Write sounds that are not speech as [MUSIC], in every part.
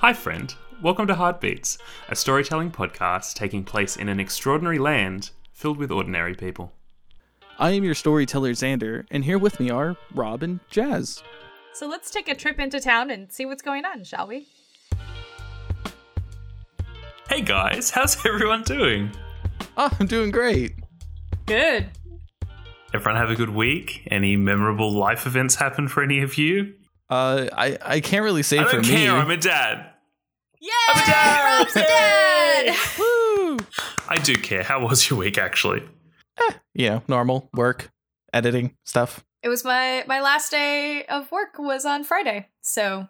Hi, friend. Welcome to Heartbeats, a storytelling podcast taking place in an extraordinary land filled with ordinary people. I am your storyteller, Xander, and here with me are Rob and Jazz. So let's take a trip into town and see what's going on, shall we? Hey guys, how's [LAUGHS] everyone doing? Oh, I'm doing great. Good. Everyone have a good week? Any memorable life events happen for any of you? Uh, I, I can't really say I for don't me. care, I'm a dad. Yay! I'm a dad! Rob's a dad! Woo! I do care. How was your week actually? Eh, you know, normal work, editing stuff. It was my my last day of work was on Friday, so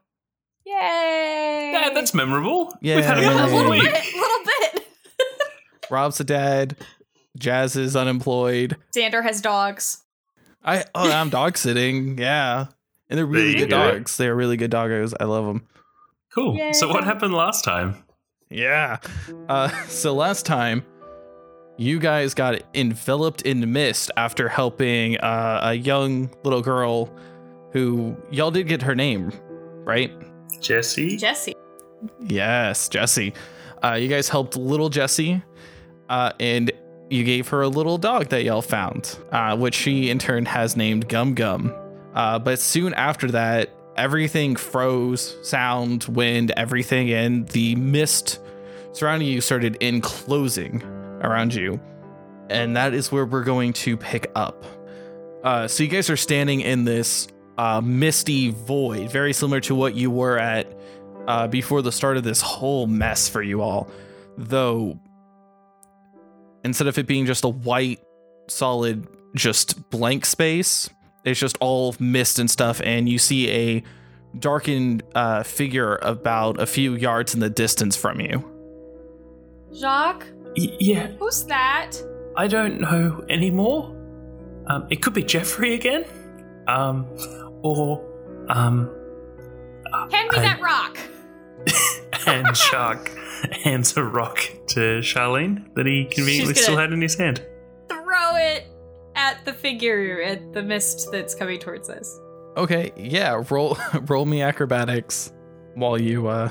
yay! Yeah, that's memorable. Yeah, We've had a yeah, a memorable little yeah. week. bit, little bit. [LAUGHS] Rob's a dad. Jazz is unemployed. Xander has dogs. I oh, I'm dog sitting. Yeah, and they're really good go. dogs. They're really good doggos. I love them. Cool. Yay. So what happened last time? Yeah. Uh, [LAUGHS] so last time, you guys got enveloped in mist after helping uh, a young little girl who y'all did get her name, right? Jesse? Jesse. Yes, Jesse. Uh, you guys helped little Jesse, uh, and you gave her a little dog that y'all found, uh, which she in turn has named Gum Gum. Uh, but soon after that, everything froze sound, wind, everything, and the mist surrounding you started enclosing around you. And that is where we're going to pick up. Uh, so you guys are standing in this uh, misty void, very similar to what you were at uh, before the start of this whole mess for you all. Though, instead of it being just a white, solid, just blank space, it's just all mist and stuff. And you see a darkened uh, figure about a few yards in the distance from you. Jacques, Y- yeah, who's that? I don't know anymore. Um, it could be Jeffrey again. Um, or, um, Hand me I- that rock. [LAUGHS] and Jacques hands a rock to Charlene that he conveniently still gonna- had in his hand. Throw it at the figure at the mist that's coming towards us. Okay, yeah, roll [LAUGHS] roll me acrobatics while you uh,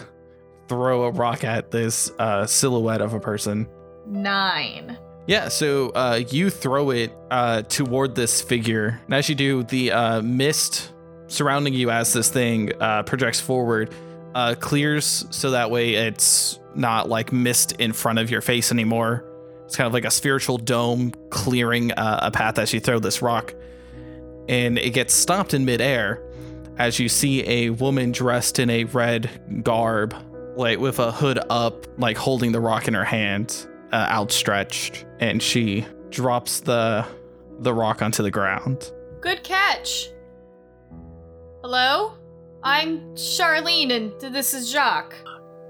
throw a rock at this uh, silhouette of a person. Nine. Yeah, so uh, you throw it uh, toward this figure. And as you do, the uh, mist surrounding you as this thing uh, projects forward uh, clears so that way it's not like mist in front of your face anymore. It's kind of like a spiritual dome clearing uh, a path as you throw this rock. And it gets stopped in midair as you see a woman dressed in a red garb, like with a hood up, like holding the rock in her hand uh, outstretched, and she drops the the rock onto the ground. Good catch. Hello? I'm Charlene and this is Jacques.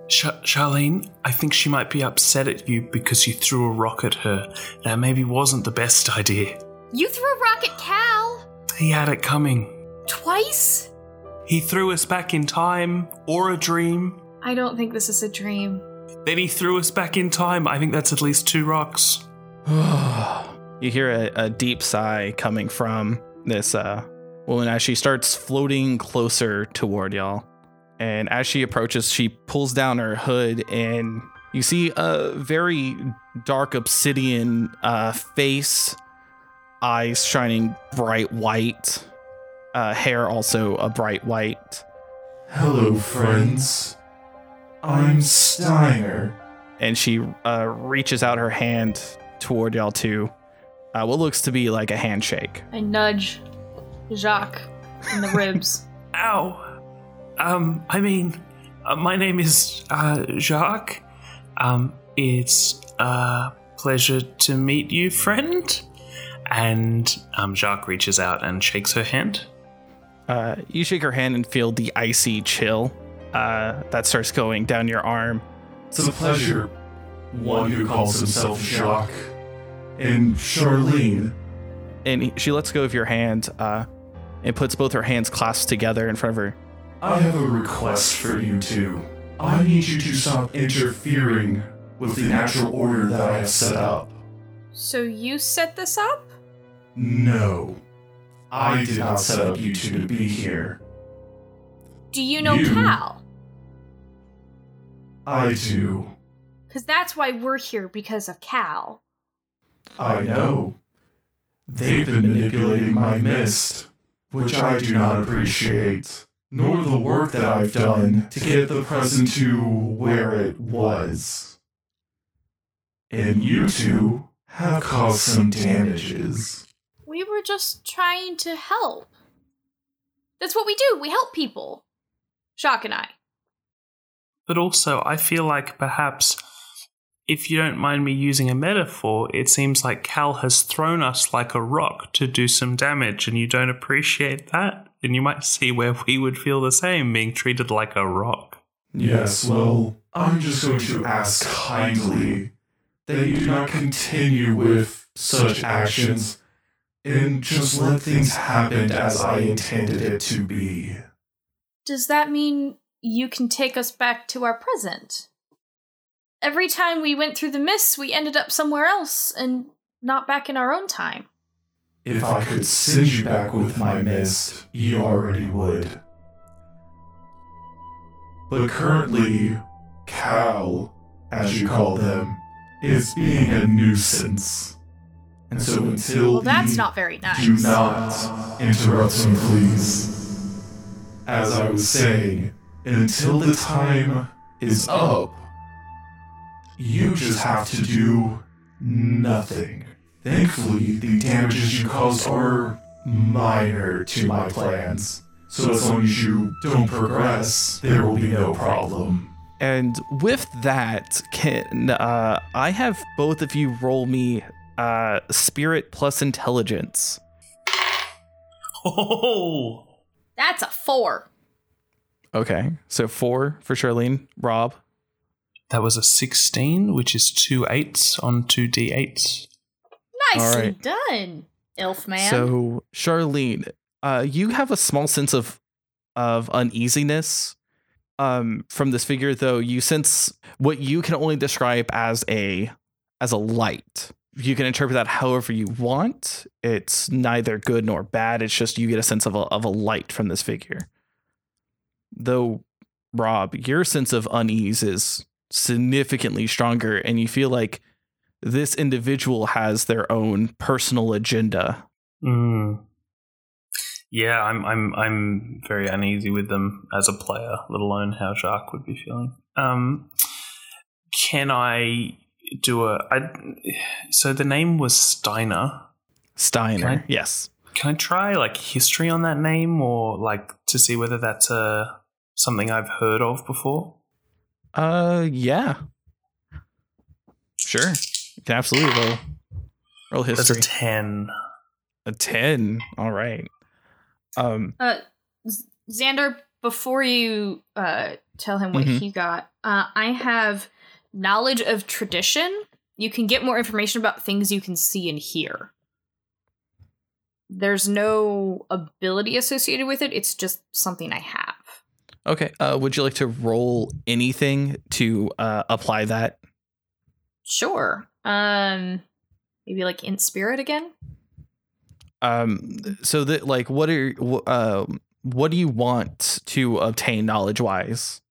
Sh- Charlene, I think she might be upset at you because you threw a rock at her. That maybe wasn't the best idea. You threw a rock at Cal? He had it coming. Twice? He threw us back in time, or a dream. I don't think this is a dream. Then he threw us back in time. I think that's at least two rocks. [SIGHS] you hear a, a deep sigh coming from this uh, woman as she starts floating closer toward y'all. And as she approaches, she pulls down her hood, and you see a very dark obsidian uh, face, eyes shining bright white, uh, hair also a bright white. Hello, friends. I'm Steiner. and she uh, reaches out her hand toward y'all to uh, what looks to be like a handshake. I nudge Jacques in the ribs. [LAUGHS] Ow. Um, I mean, uh, my name is uh, Jacques. Um, it's a pleasure to meet you, friend. And um, Jacques reaches out and shakes her hand. Uh, you shake her hand and feel the icy chill uh, that starts going down your arm. It's a pleasure. One who calls himself Jacques. And Charlene. And she lets go of your hand uh, and puts both her hands clasped together in front of her. I have a request for you two. I need you to stop interfering with the natural order that I have set up. so you set this up? No. I did not set up you two to be here. Do you know You- Cal? I do. Because that's why we're here, because of Cal. I know. They've been manipulating my mist, which I do not appreciate, nor the work that I've done to get the present to where it was. And you two have caused some damages. We were just trying to help. That's what we do. We help people. Jacques and I. But also, I feel like perhaps, if you don't mind me using a metaphor, it seems like Cal has thrown us like a rock to do some damage, and you don't appreciate that. And you might [LAUGHS] see where we would feel the same, being treated like a rock. Yes, well, I'm just going to ask kindly that you do not continue with such actions and just let things happen as I intended it to be. Does that mean you can take us back to our present? Every time we went through the mists, we ended up somewhere else and not back in our own time. If I could send you back with my mist, you already would. But currently, Cal, as you call them, is being a nuisance. And so until Well, that's we not very nice. do not interrupt me, please. As I was saying, until the time is up, you just have to do nothing. Thankfully, the damages you caused are minor to my plans. So as long as you don't progress, there will be no problem. And with that, can uh, I have both of you roll me uh, spirit plus intelligence? Oh, [LAUGHS] That's a four. Okay, so four for Charlene. Rob, that was a 16, which is two eights on two d8s. Nicely All right. done, Elf Man. So Charlene, uh, you have a small sense of of uneasiness um, from this figure, though you sense what you can only describe as a as a light. You can interpret that however you want. It's neither good nor bad. It's just you get a sense of a of a light from this figure. Though, Rob, your sense of unease is significantly stronger, and you feel like this individual has their own personal agenda Mm. Yeah, I'm I'm I'm very uneasy with them as a player, let alone how Jacques would be feeling. Um, can I do a? I, so the name was Steiner. Steiner. Okay. Yes. Can I try like history on that name, or like to see whether that's a something I've heard of before? Uh, yeah. Sure. You can absolutely roll. Roll history. That's a ten. a ten. All right. Um. uh, Xander, before you uh, tell him what Mhm. he got, uh, I have knowledge of tradition. You can get more information about things you can see and hear. There's no ability associated with it. It's just something I have. Okay. Uh, would you like to roll anything to uh, apply that? Sure. Um, maybe like in spirit again. Um. So that like, what are um what do you want to obtain knowledge wise?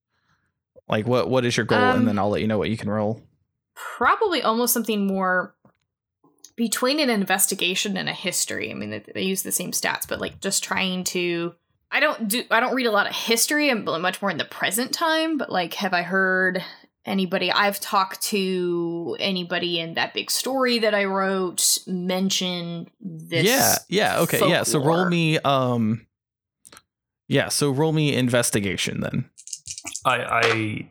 Like, what what is your goal? Um, and then I'll let you know what you can roll. Probably almost something more between an investigation and a history. I mean, they, they use the same stats, but like just trying to. I don't do. I don't read a lot of history. I'm much more in the present time. But like, have I heard anybody? I've talked to anybody in that big story that I wrote mention this. yeah. Yeah. Okay. Yeah. So roll me. Um. Yeah. So roll me investigation then. I, I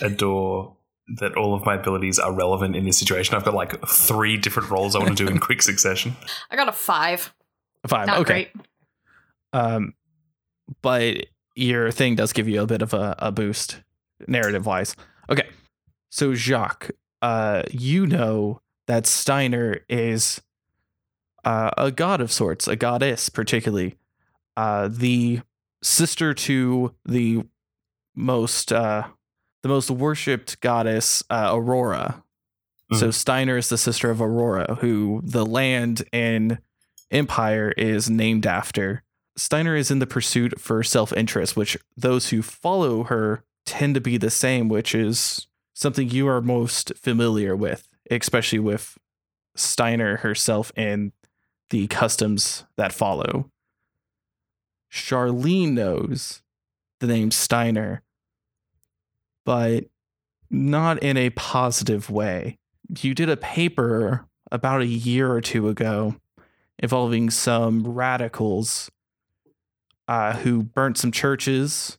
adore that all of my abilities are relevant in this situation. I've got like three different roles I want to do in quick succession. [LAUGHS] I got a five. Five. Not okay. great. Um, but your thing does give you a bit of a, a boost narrative wise. Okay. So Jacques, uh, you know that Steiner is uh, a god of sorts, a goddess particularly, uh, the sister to the most uh, the most worshipped goddess, uh, Aurora. So Steiner is the sister of Aurora, who the land and empire is named after. Steiner is in the pursuit for self interest, which those who follow her tend to be the same, which is something you are most familiar with, especially with Steiner herself and the customs that follow. Charlene knows the name Steiner, but not in a positive way. You did a paper about a year or two ago involving some radicals uh, who burnt some churches,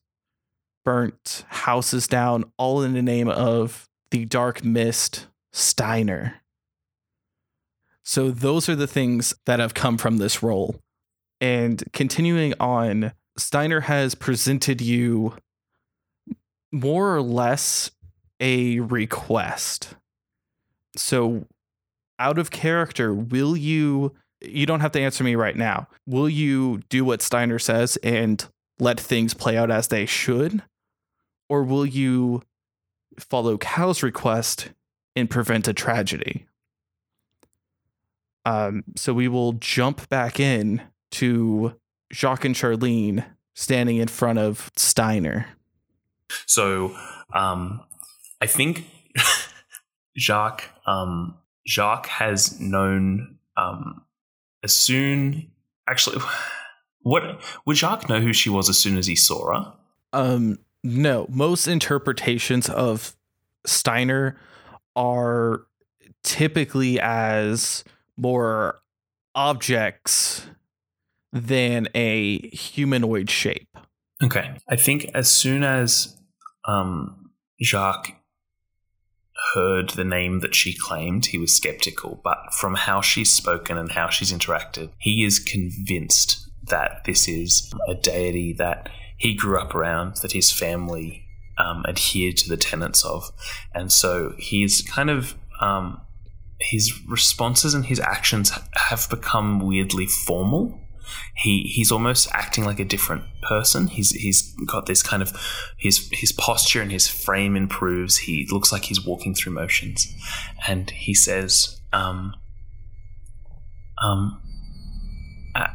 burnt houses down, all in the name of the dark mist Steiner. So, those are the things that have come from this role. And continuing on, Steiner has presented you more or less a request. So, out of character, will you? You don't have to answer me right now. Will you do what Steiner says and let things play out as they should? Or will you follow Cal's request and prevent a tragedy? Um, so we will jump back in to Jacques and Charlene standing in front of Steiner. So, um, I think [LAUGHS] Jacques, um, Jacques has known um, as soon. Actually, [SIGHS] what would Jacques know who she was as soon as he saw her? Um, no, most interpretations of Steiner are typically as more objects than a humanoid shape. Okay, I think as soon as um, Jacques heard the name that she claimed, he was skeptical. But from how she's spoken and how she's interacted, he is convinced that this is a deity that he grew up around, that his family um, adhered to the tenets of. And so he's kind of. Um, his responses and his actions have become weirdly formal he he's almost acting like a different person. He's he's got this kind of his his posture and his frame improves. He looks like he's walking through motions, and he says, um, um,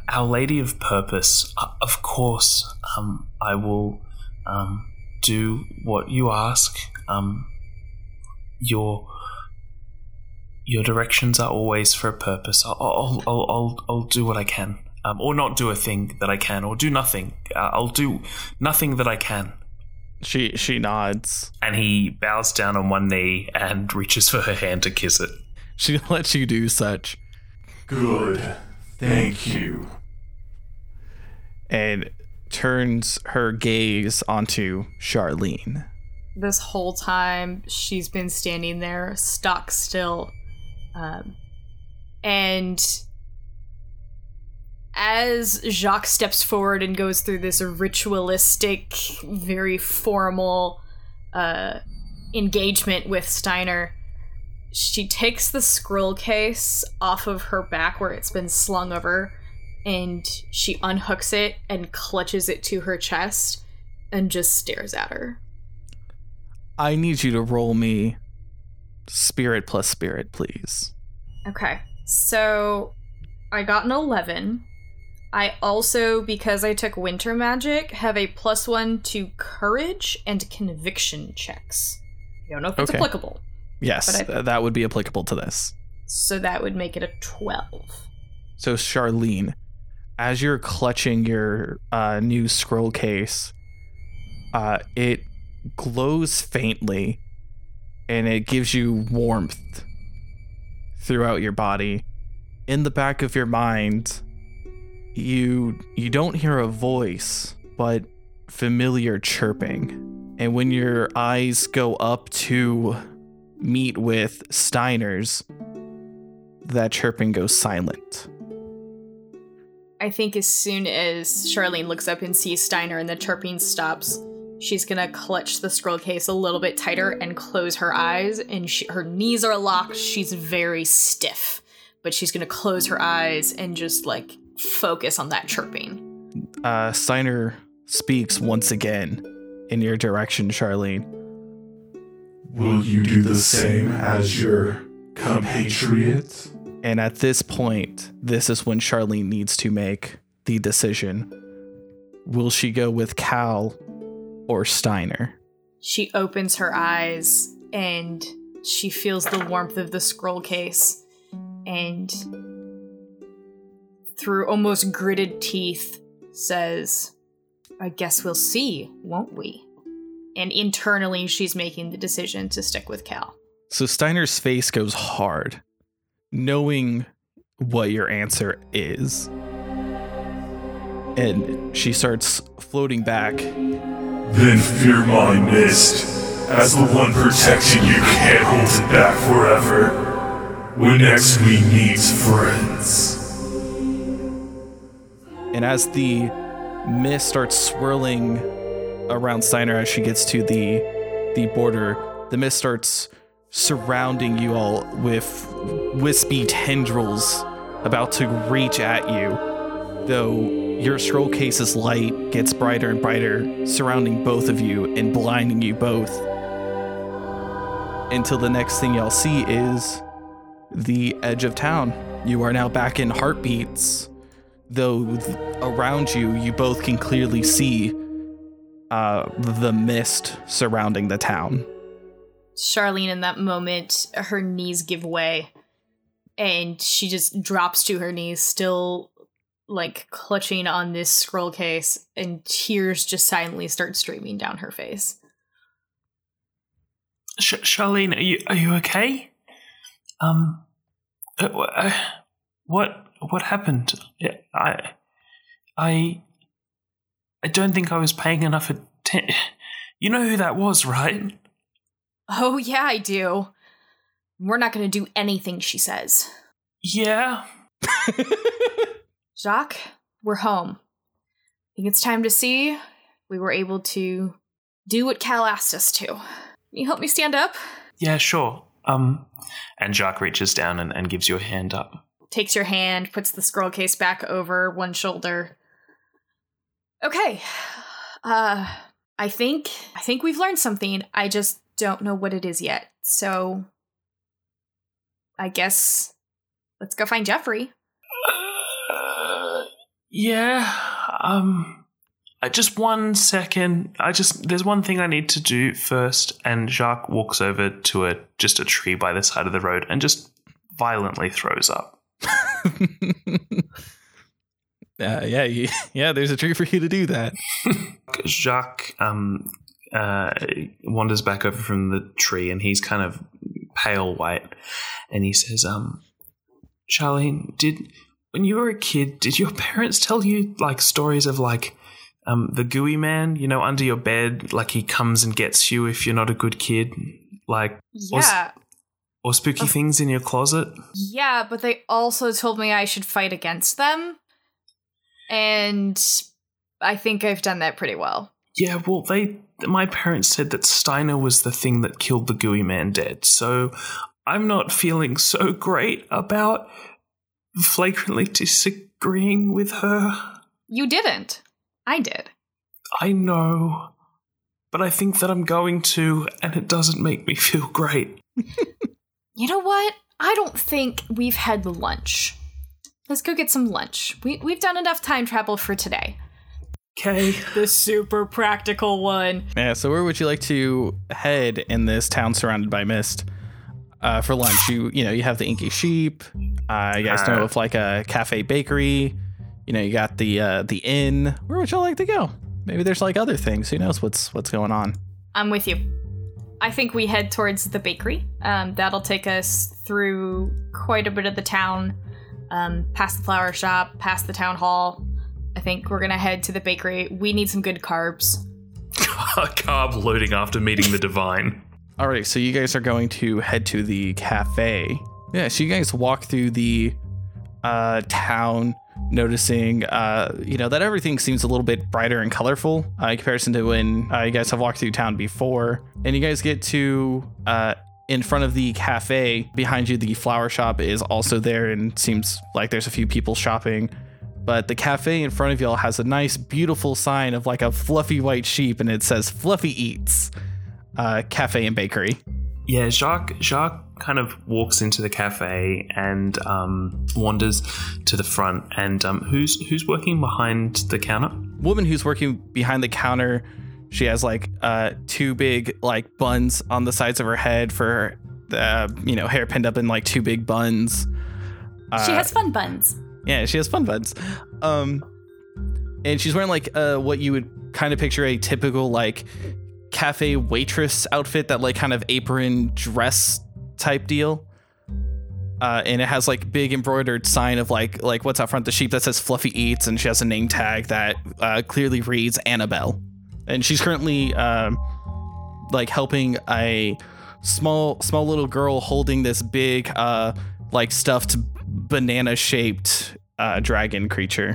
"Our Lady of Purpose, uh, of course, um, I will um, do what you ask. Um, your." Your directions are always for a purpose. I'll, I'll, I'll, I'll, I'll do what I can um, or not do a thing that I can, or do nothing. Uh, I'll do nothing that I can. She she nods, and he bows down on one knee and reaches for her hand to kiss it. She [LAUGHS] lets you do such. Good, thank you. And turns her gaze onto Charlene. This whole time, she's been standing there, stock still, um, and as Jacques steps forward and goes through this ritualistic, very formal uh, engagement with Steiner, she takes the scroll case off of her back where it's been slung over and she unhooks it and clutches it to her chest and just stares at her. I need you to roll me spirit plus spirit, please. Okay. So I got an 11. I also, because I took winter magic, have a plus one to courage and conviction checks. I don't know if it's Okay. applicable. Yes, I- that would be applicable to this. So that would make it a 12. So, Charlene, as you're clutching your uh, new scroll case, uh, it glows faintly and it gives you warmth throughout your body. In the back of your mind, you you don't hear a voice, but familiar chirping. And when your eyes go up to meet with Steiner's, that chirping goes silent. I think as soon as Charlene looks up and sees Steiner and the chirping stops, she's gonna clutch the scroll case a little bit tighter and close her eyes. And she, her knees are locked. She's very stiff, but she's gonna close her eyes and just like focus on that chirping. uh, Steiner speaks once again in your direction, Charlene. Will you do the same as your compatriot? And at this point, this is when Charlene needs to make the decision. Will she go with Cal or Steiner? She opens her eyes and she feels the warmth of the scroll case and through almost gritted teeth says, I guess we'll see, won't we? And internally, she's making the decision to stick with Cal. So Steiner's face goes hard, knowing what your answer is. And she starts floating back. Then fear my mist. As the one protecting you can't hold it back forever. When next we meet, friends. And as the mist starts swirling around Steiner as she gets to the the border, the mist starts surrounding you all with wispy tendrils about to reach at you. Though your scroll case's light gets brighter and brighter, surrounding both of you and blinding you both. Until the next thing y'all see is the edge of town. You are now back in heartbeats though th- around you, you both can clearly see uh, the mist surrounding the town. Charlene, in that moment, her knees give way and she just drops to her knees, still like clutching on this scroll case, and tears just silently start streaming down her face. Sh- Charlene, are you are you okay? Um, uh, uh, what what happened? I I I don't think I was paying enough attention. [SIGHS] You know who that was, right? Oh, yeah, I do. We're not going to do anything she says. Yeah. [LAUGHS] Jacques, we're home. I think it's time to see we were able to do what Cal asked us to. Can you help me stand up? Yeah, sure. Um, and Jacques reaches down and, and gives you a hand up. Takes your hand, puts the scroll case back over one shoulder. Okay. Uh, I think I think we've learned something. I just don't know what it is yet. So I guess let's go find Jeffrey. Uh, yeah. Um, uh, just one second. I just there's one thing I need to do first. And Jacques walks over to a just a tree by the side of the road and just violently throws up. [LAUGHS] Uh, yeah, you, [LAUGHS] yeah. There's a tree for you to do that. [LAUGHS] Jacques um, uh, wanders back over from the tree and he's kind of pale white. And he says, um, Charlene, did when you were a kid, did your parents tell you like stories of like um, the gooey man, you know, under your bed, like he comes and gets you if you're not a good kid? Like, Yeah. or spooky things in your closet? Yeah, but they also told me I should fight against them. And I think I've done that pretty well. Yeah, well, they my parents said that Steiner was the thing that killed the gooey man dead. So I'm not feeling so great about flagrantly disagreeing with her. You didn't. I did. I know, but I think that I'm going to, and it doesn't make me feel great. [LAUGHS] You know what? I don't think we've had lunch. Let's go get some lunch. We we've done enough time travel for today. Okay. [LAUGHS] The super practical one. Yeah. So where would you like to head in this town surrounded by mist? Uh, for lunch, you you know you have the Inky Sheep. Uh, you guys know Uh. of like a cafe bakery. You know you got the uh, the inn. Where would y'all like to go? Maybe there's like other things. Who knows what's what's going on? I'm with you. I think we head towards the bakery. Um, that'll take us through quite a bit of the town, um, past the flower shop, past the town hall. I think we're gonna head to the bakery. We need some good carbs. [LAUGHS] Carb loading after meeting the divine. Alright, so you guys are going to head to the cafe. Yeah, so you guys walk through the uh, town, noticing, uh, you know, that everything seems a little bit brighter and colorful uh, in comparison to when uh, you guys have walked through town before. And you guys get to uh, in front of the cafe. Behind you, the flower shop is also there, and seems like there's a few people shopping. But the cafe in front of y'all has a nice, beautiful sign of like a fluffy white sheep, and it says "Fluffy Eats." uh, cafe and bakery. Yeah, Jacques Jacques kind of walks into the cafe and um, wanders to the front. And um, who's who's working behind the counter? Woman who's working behind the counter, She has like uh, two big like buns on the sides of her head for the you know hair pinned up in like two big buns. she Uh, has fun buns. Yeah, she has fun buns. Um, and she's wearing like uh, what you would kind of picture a typical like cafe waitress outfit, that like kind of apron dress type deal. Uh, and it has like big embroidered sign of like like what's out front the sheep that says Fluffy Eats, and she has a name tag that uh, clearly reads Annabelle. And she's currently um, like helping a small small little girl holding this big uh like stuffed banana shaped uh dragon creature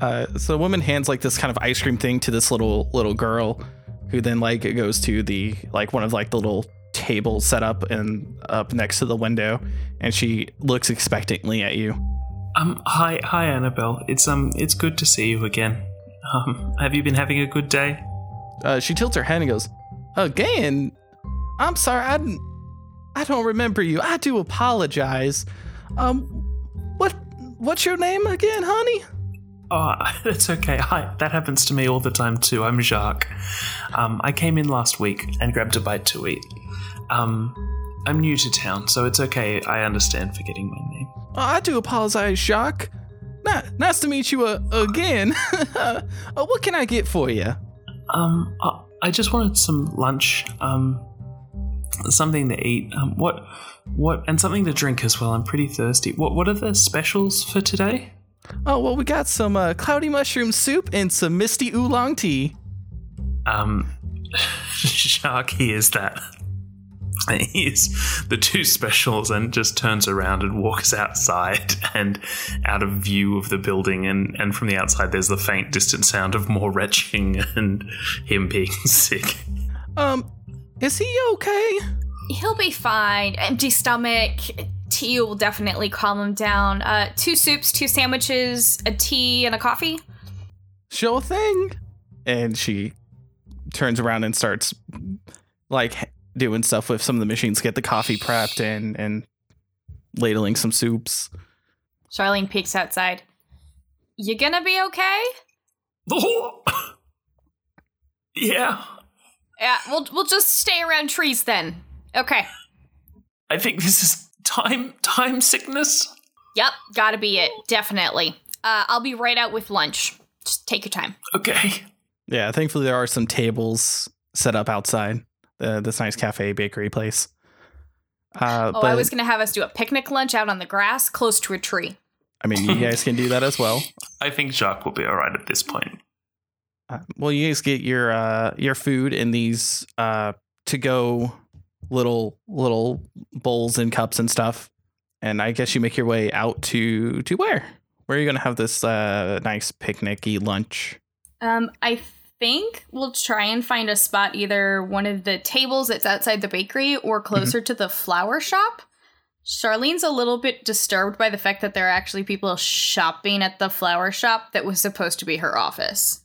uh so the woman hands like this kind of ice cream thing to this little little girl who then like goes to the like one of like the little tables set up and up next to the window and she looks expectantly at you Um, hi, hi, Annabelle. It's um, it's good to see you again. Um, have you been having a good day? uh she tilts her head and goes again i'm sorry i didn't i don't remember you i do apologize um what what's your name again honey Oh, [LAUGHS] that's okay. Hi, that happens to me all the time too. I'm Jacques. Um, I came in last week and grabbed a bite to eat. Um, I'm new to town, so it's okay. I understand forgetting my name. Oh, I do apologize, Jacques. Nah, nice to meet you uh, again. [LAUGHS] uh, what can I get for you? Um, I, I just wanted some lunch. Um, something to eat. Um, what, what, and something to drink as well. I'm pretty thirsty. What, what are the specials for today? Oh, well, we got some uh, cloudy mushroom soup and some misty oolong tea. Um, [LAUGHS] Jacques hears that. [LAUGHS] He hears the two specials and just turns around and walks outside and out of view of the building. And, and from the outside, there's the faint, distant sound of more retching [LAUGHS] and him being sick. Um, is he okay? He'll be fine. Empty stomach. Tea will definitely calm him down. Uh, two soups, two sandwiches, a tea, and a coffee. Sure thing. And she turns around and starts like doing stuff with some of the machines, get the coffee prepped and and ladling some soups. Charlene peeks outside. You gonna be okay? [COUGHS] yeah, Yeah, we'll we'll just stay around trees then. Okay. I think this is time time sickness. Yep, gotta be it. Definitely. Uh, I'll be right out with lunch. Just take your time. Okay. Yeah, thankfully there are some tables set up outside the this nice cafe bakery place. Uh, Oh, but I was gonna have us do a picnic lunch out on the grass close to a tree. I mean, you guys can do that as well. [LAUGHS] I think Jacques will be all right at this point. Uh, well, you guys get your uh, your food in these uh, to go little little bowls and cups and stuff, and I guess you make your way out to to where where are you gonna have this uh, nice picnicky lunch? Um, I think we'll try and find a spot either one of the tables that's outside the bakery or closer to the flower shop. Charlene's a little bit disturbed by the fact that there are actually people shopping at the flower shop that was supposed to be her office.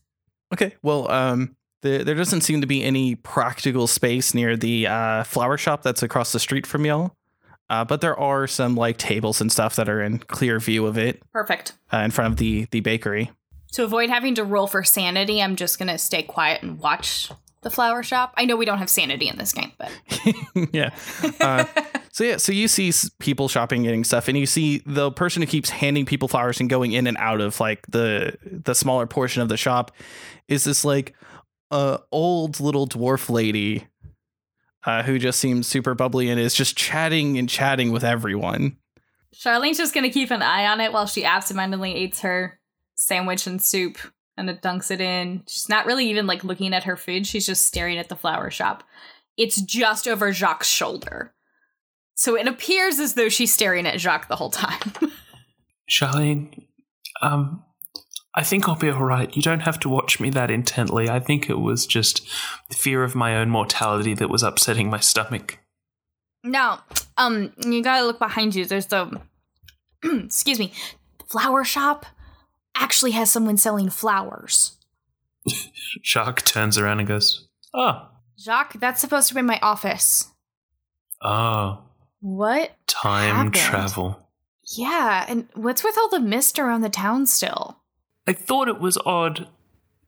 Okay, well, um, there there doesn't seem to be any practical space near the uh, flower shop that's across the street from y'all. Uh, but there are some like tables and stuff that are in clear view of it Perfect. uh, in front of the the bakery. To avoid having to roll for sanity, I'm just gonna stay quiet and watch the flower shop. I know we don't have sanity in this game, but [LAUGHS] yeah. [LAUGHS] So yeah, so you see people shopping, getting stuff, and you see the person who keeps handing people flowers and going in and out of like the the smaller portion of the shop is this like uh old little dwarf lady uh, who just seems super bubbly and is just chatting and chatting with everyone. Charlene's just gonna keep an eye on it while she absentmindedly eats her sandwich and soup and it dunks it in. She's not really even like looking at her food, she's just staring at the flower shop. It's just over Jacques' shoulder. So it appears as though she's staring at Jacques the whole time. [LAUGHS] Charlene, um, I think I'll be all right. You don't have to watch me that intently. I think it was just the fear of my own mortality that was upsetting my stomach. no, um, you gotta look behind you. There's the [CLEARS THROAT] excuse me, flower shop actually has someone selling flowers. [LAUGHS] Jacques turns around and goes, "Oh, Jacques, that's supposed to be my office. oh, What time happened? travel." Yeah, and what's with all the mist around the town still? I thought it was odd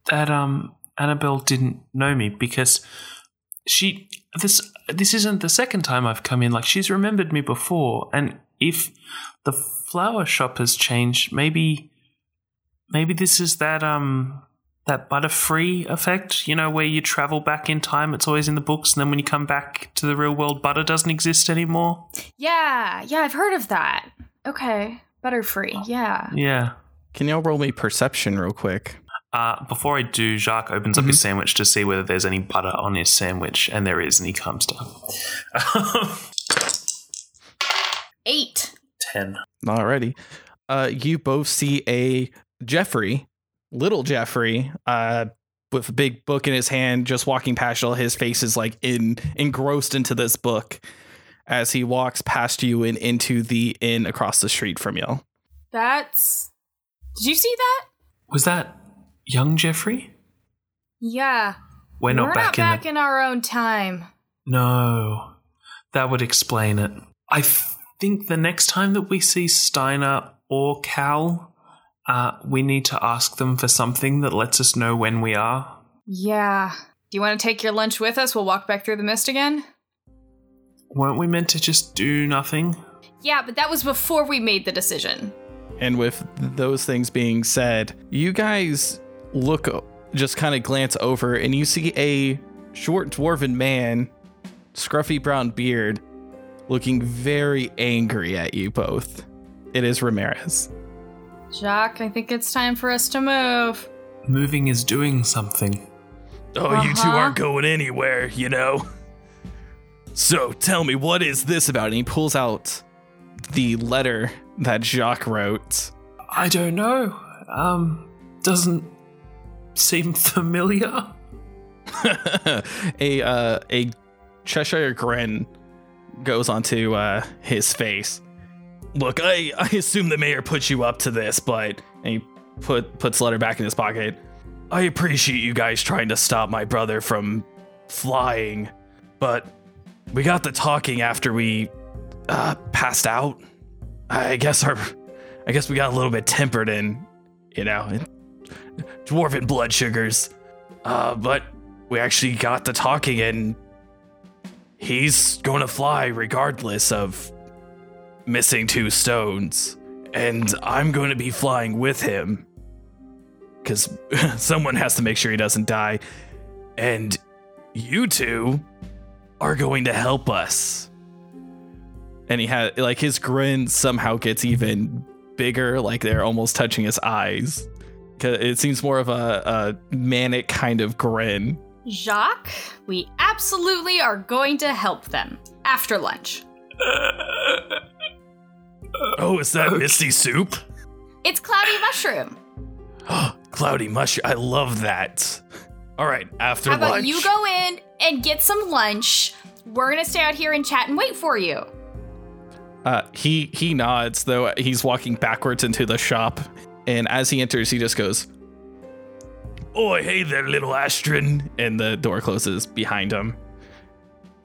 that um Annabelle didn't know me because she this this isn't the second time I've come in. Like she's remembered me before, and if the flower shop has changed, maybe maybe this is that um that butterfree effect, you know, where you travel back in time. It's always in the books, and then when you come back to the real world, butter doesn't exist anymore. Yeah, yeah, I've heard of that. Okay, Butterfree. Yeah. Yeah. Can y'all roll me perception real quick? Uh, before I do, Jacques opens up his sandwich to see whether there's any butter on his sandwich, and there is, and he comes down. Eight. [LAUGHS] Ten. Alrighty. Uh, you both see a Jeffrey, little Jeffrey, uh, with a big book in his hand, just walking past y'all. His face is like in engrossed into this book as he walks past you and into the inn across the street from y'all. That's. Did you see that? Was that young Jeffrey? Yeah. We're not We're back not in back the- in our own time. No, that would explain it. I think the next time that we see Steiner or Cal, uh, we need to ask them for something that lets us know when we are. Yeah. Do you want to take your lunch with us? We'll walk back through the mist again? Weren't we meant to just do nothing? Yeah, but that was before we made the decision. And with those things being said, you guys look, just kind of glance over, and you see a short dwarven man, scruffy brown beard, looking very angry at you both. It is Ramirez. Jacques, I think it's time for us to move. Moving is doing something. Oh, you two Uh-huh. aren't going anywhere, you know? So tell me, what is this about? And he pulls out the letter that Jacques wrote. I don't know. Um, doesn't seem familiar. [LAUGHS] a uh, a Cheshire grin goes onto uh, his face. Look, I, I assume the mayor put you up to this, but and he put puts letter back in his pocket. I appreciate you guys trying to stop my brother from flying, but we got the talking after we uh, passed out. I guess our, I guess we got a little bit tempered in, you know, dwarven blood sugars. Uh, but we actually got the talking and he's going to fly regardless of missing two stones and i'm going to be flying with him. Because [LAUGHS] someone has to make sure he doesn't die. And you two are going to help us. And he had like his grin somehow gets even bigger like they're almost touching his eyes. 'Cause it seems more of a, a manic kind of grin. Jacques, we absolutely are going to help them after lunch. [LAUGHS] Oh, is that Misty Soup? It's Cloudy Mushroom. Cloudy mushroom. I love that. All right, after How about lunch. you go in and get some lunch? We're gonna stay out here and chat and wait for you. Uh, he he nods though. He's walking backwards into the shop, and as he enters, he just goes, "Oi, hey there, little Astrid!" And the door closes behind him,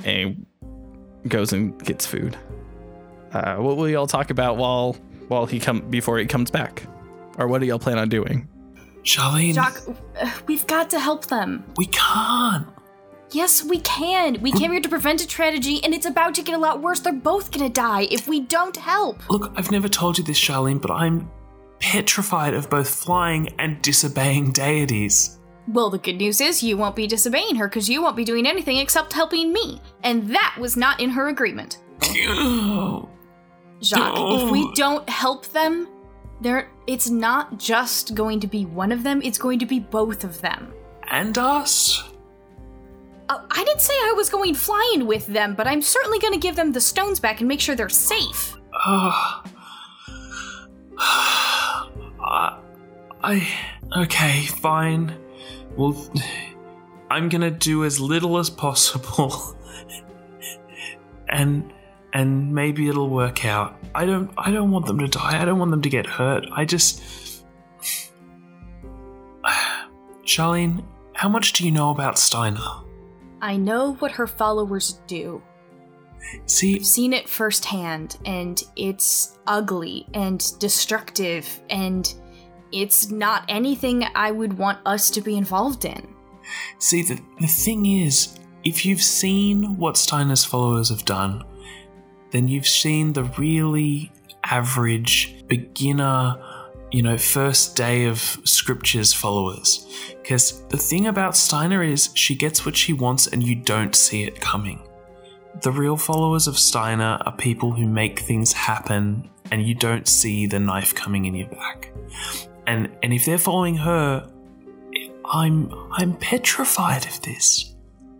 and goes and gets food. Uh, what will y'all talk about while while he come before he comes back, or what do y'all plan on doing? Charlene, Jacques, uh, we've got to help them. we can't. Yes, we can. We came here to prevent a tragedy, and it's about to get a lot worse. They're both gonna die if we don't help. Look, I've never told you this, Charlene, but I'm petrified of both flying and disobeying deities. Well, the good news is you won't be disobeying her because you won't be doing anything except helping me. And that was not in her agreement. Jacques, if we don't help them, there it's not just going to be one of them, it's going to be both of them. and us? Uh, I didn't say I was going flying with them, but I'm certainly going to give them the stones back and make sure they're safe. Oh. [SIGHS] I, I. Okay, fine. Well, I'm gonna do as little as possible. [LAUGHS] and. And maybe it'll work out. I don't. I don't want them to die. I don't want them to get hurt. I just. [SIGHS] Charlene, how much do you know about Steiner? I know what her followers do. See, I've seen it firsthand, and it's ugly and destructive, and it's not anything I would want us to be involved in. See, the, the thing is, if you've seen what Steiner's followers have done, then you've seen the really average beginner, you know, first day of scriptures followers. Because the thing about Steiner is she gets what she wants and you don't see it coming. The real followers of Steiner are people who make things happen and you don't see the knife coming in your back. And and if they're following her, I'm I'm petrified of this.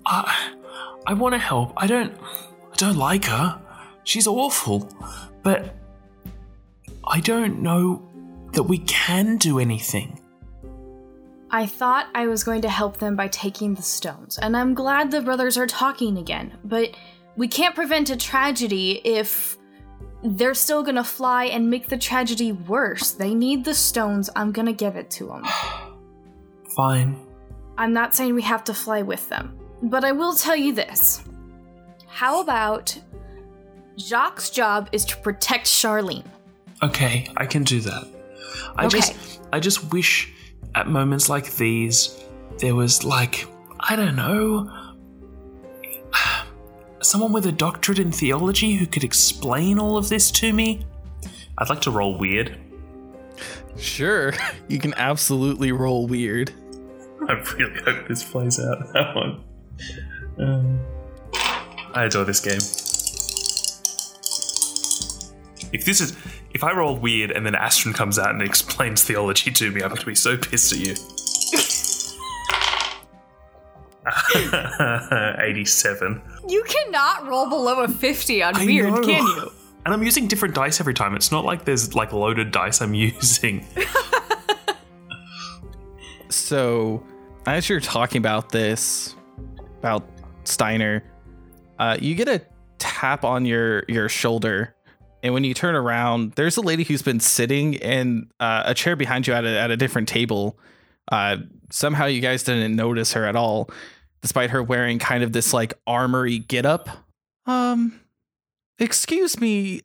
I I want to help. I don't I don't like her. She's awful. But I don't know that we can do anything. I thought I was going to help them by taking the stones, and I'm glad the brothers are talking again, but we can't prevent a tragedy if they're still gonna fly and make the tragedy worse. They need the stones. I'm gonna give it to them. [SIGHS] Fine. I'm not saying we have to fly with them, but I will tell you this. How about Jacques' job is to protect Charlene? Okay, I can do that. I Okay. just I just wish at moments like these there was like I don't know [SIGHS] someone with a doctorate in theology who could explain all of this to me. I'd like to roll weird. Sure, [LAUGHS] you can absolutely roll weird. [LAUGHS] I really hope this plays out that one. Um, I adore this game. If this is, if I roll weird and then Astron comes out and explains theology to me, I'm going to be so pissed at you. [LAUGHS] 87. You cannot roll below a 50 on I weird, know. can you? And I'm using different dice every time. It's not like there's like loaded dice I'm [LAUGHS] using. So, as you're talking about this, about Steiner, uh, you get a tap on your your shoulder, and when you turn around, there's a lady who's been sitting in uh, a chair behind you at a at a different table. Uh, somehow, you guys didn't notice her at all, despite her wearing kind of this like armory getup. Um, excuse me,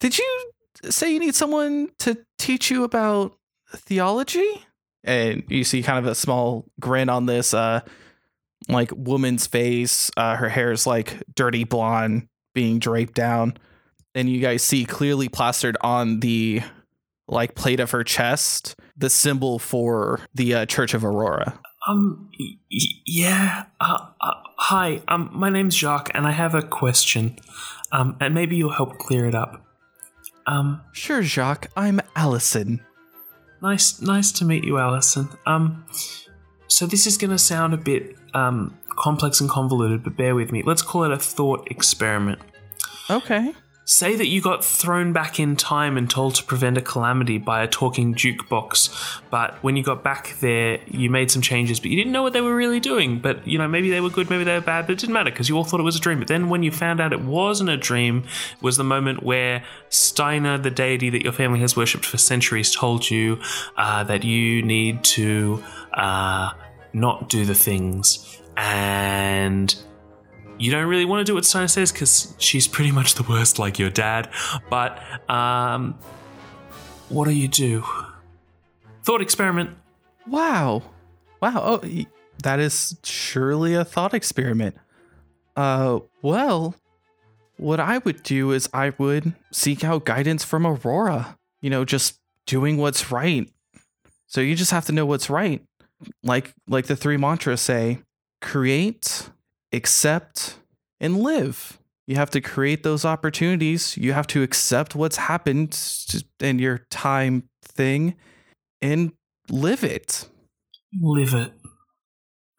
did you say you need someone to teach you about theology? and you see kind of a small grin on this uh like woman's face uh her is like dirty blonde being draped down and you guys see clearly plastered on the like plate of her chest the symbol for the uh, church of aurora Um, y- yeah. Uh, uh, hi. Um, my name's Jacques, and I have a question. Um, and maybe you'll help clear it up. Um, sure jacques i'm allison nice, nice to meet you, Allison. Um, so this is gonna sound a bit um complex and convoluted, but bear with me. Let's call it a thought experiment. okay Say that you got thrown back in time and told to prevent a calamity by a talking jukebox, but when you got back there, you made some changes, but you didn't know what they were really doing. But you know, maybe they were good, maybe they were bad, but it didn't matter because you all thought it was a dream. But then when you found out it wasn't a dream, was the moment where Steiner, the deity that your family has worshipped for centuries, told you uh, that you need to uh, not do the things and you don't really want to do what Steiner says because she's pretty much the worst, like your dad. But um, what do you do? Thought experiment. Wow. Wow. Oh, that is surely a thought experiment. Uh, well, what I would do is I would seek out guidance from Aurora. You know, just doing what's right. So you just have to know what's right. Like like the three mantras say, create, accept, and live. You have to create those opportunities. You have to accept what's happened in your time thing and live it. Live it.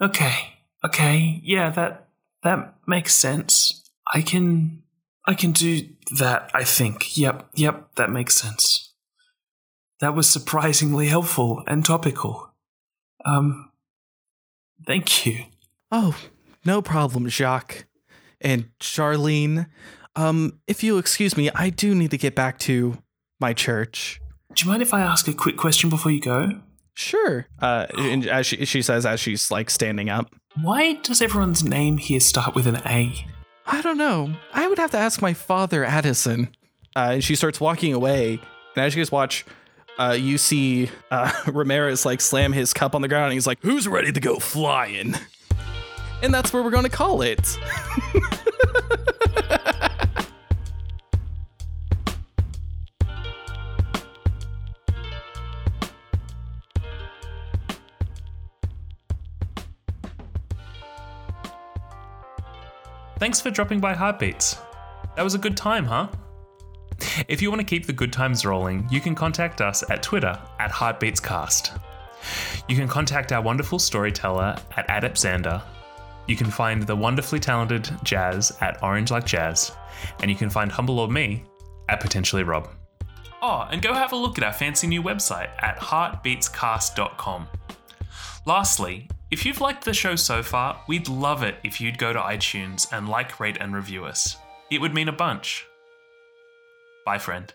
Okay. Okay. Yeah, that that makes sense. I can I can do that, I think. Yep, yep, that makes sense. That was surprisingly helpful and topical. Um thank you. Oh, no problem, Jacques. And Charlene, um, if you'll excuse me, I do need to get back to my church. Do you mind if I ask a quick question before you go? Sure. Uh, and as she, she says as she's like standing up, Why does everyone's name here start with an A? I don't know. I would have to ask my father, Addison. Uh, and she starts walking away. And as you guys watch, uh, you see uh, [LAUGHS] Ramirez like slam his cup on the ground and he's like, Who's ready to go flying? And that's where we're going to call it. Thanks for dropping by Heartbeats. That was a good time, huh? If you want to keep the good times rolling, you can contact us at Twitter at HeartbeatsCast. You can contact our wonderful storyteller at Adepxander. You can find the wonderfully talented Jazz at Orange Like Jazz. And you can find Humble Lord Me at Potentially Rob. Oh, and go have a look at our fancy new website at heartbeatscast.com. Lastly, if you've liked the show so far, we'd love it if you'd go to iTunes and like, rate, and review us. It would mean a bunch. Bye, friend.